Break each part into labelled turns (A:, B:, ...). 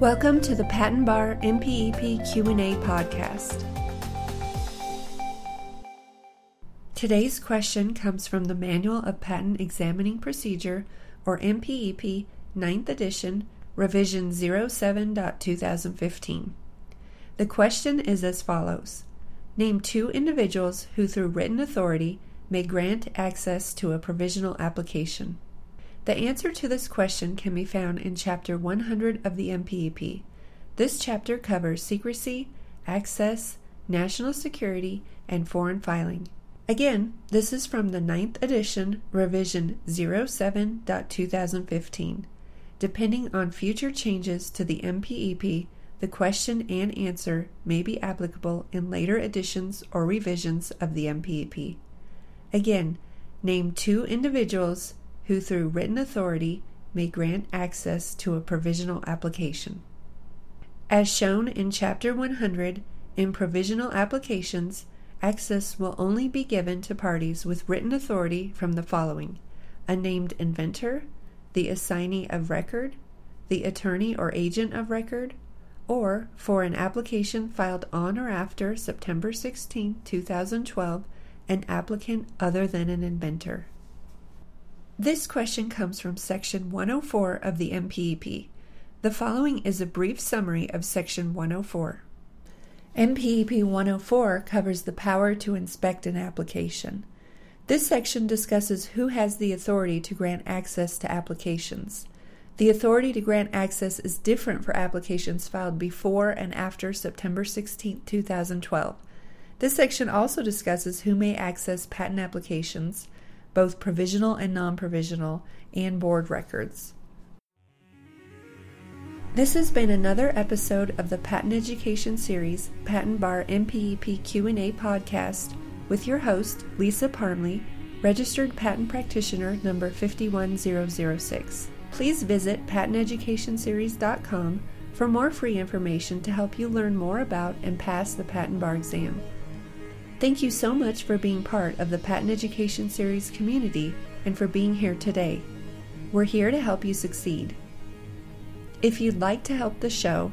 A: Welcome to the Patent Bar MPEP Q&A podcast. Today's question comes from the Manual of Patent Examining Procedure or MPEP 9th edition, revision 07.2015. The question is as follows: Name two individuals who through written authority may grant access to a provisional application. The answer to this question can be found in Chapter 100 of the MPEP. This chapter covers secrecy, access, national security, and foreign filing. Again, this is from the 9th edition, revision 07.2015. Depending on future changes to the MPEP, the question and answer may be applicable in later editions or revisions of the MPEP. Again, name two individuals who through written authority may grant access to a provisional application. As shown in Chapter 100, in provisional applications, access will only be given to parties with written authority from the following a named inventor, the assignee of record, the attorney or agent of record, or for an application filed on or after September 16, 2012, an applicant other than an inventor. This question comes from Section 104 of the MPEP. The following is a brief summary of Section 104. MPEP 104 covers the power to inspect an application. This section discusses who has the authority to grant access to applications. The authority to grant access is different for applications filed before and after September 16, 2012. This section also discusses who may access patent applications, both provisional and non provisional, and board records. This has been another episode of the Patent Education Series Patent Bar MPEP Q&A podcast with your host Lisa Parmley, registered patent practitioner number 51006. Please visit patenteducationseries.com for more free information to help you learn more about and pass the patent bar exam. Thank you so much for being part of the Patent Education Series community and for being here today. We're here to help you succeed. If you'd like to help the show,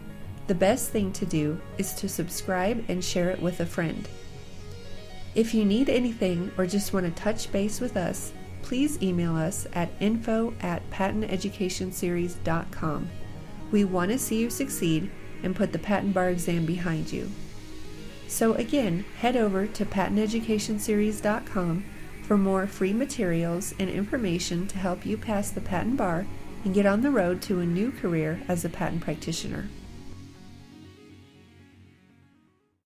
A: the best thing to do is to subscribe and share it with a friend. If you need anything or just want to touch base with us, please email us at info at patenteducationseries.com. We want to see you succeed and put the patent bar exam behind you. So, again, head over to patenteducationseries.com for more free materials and information to help you pass the patent bar and get on the road to a new career as a patent practitioner.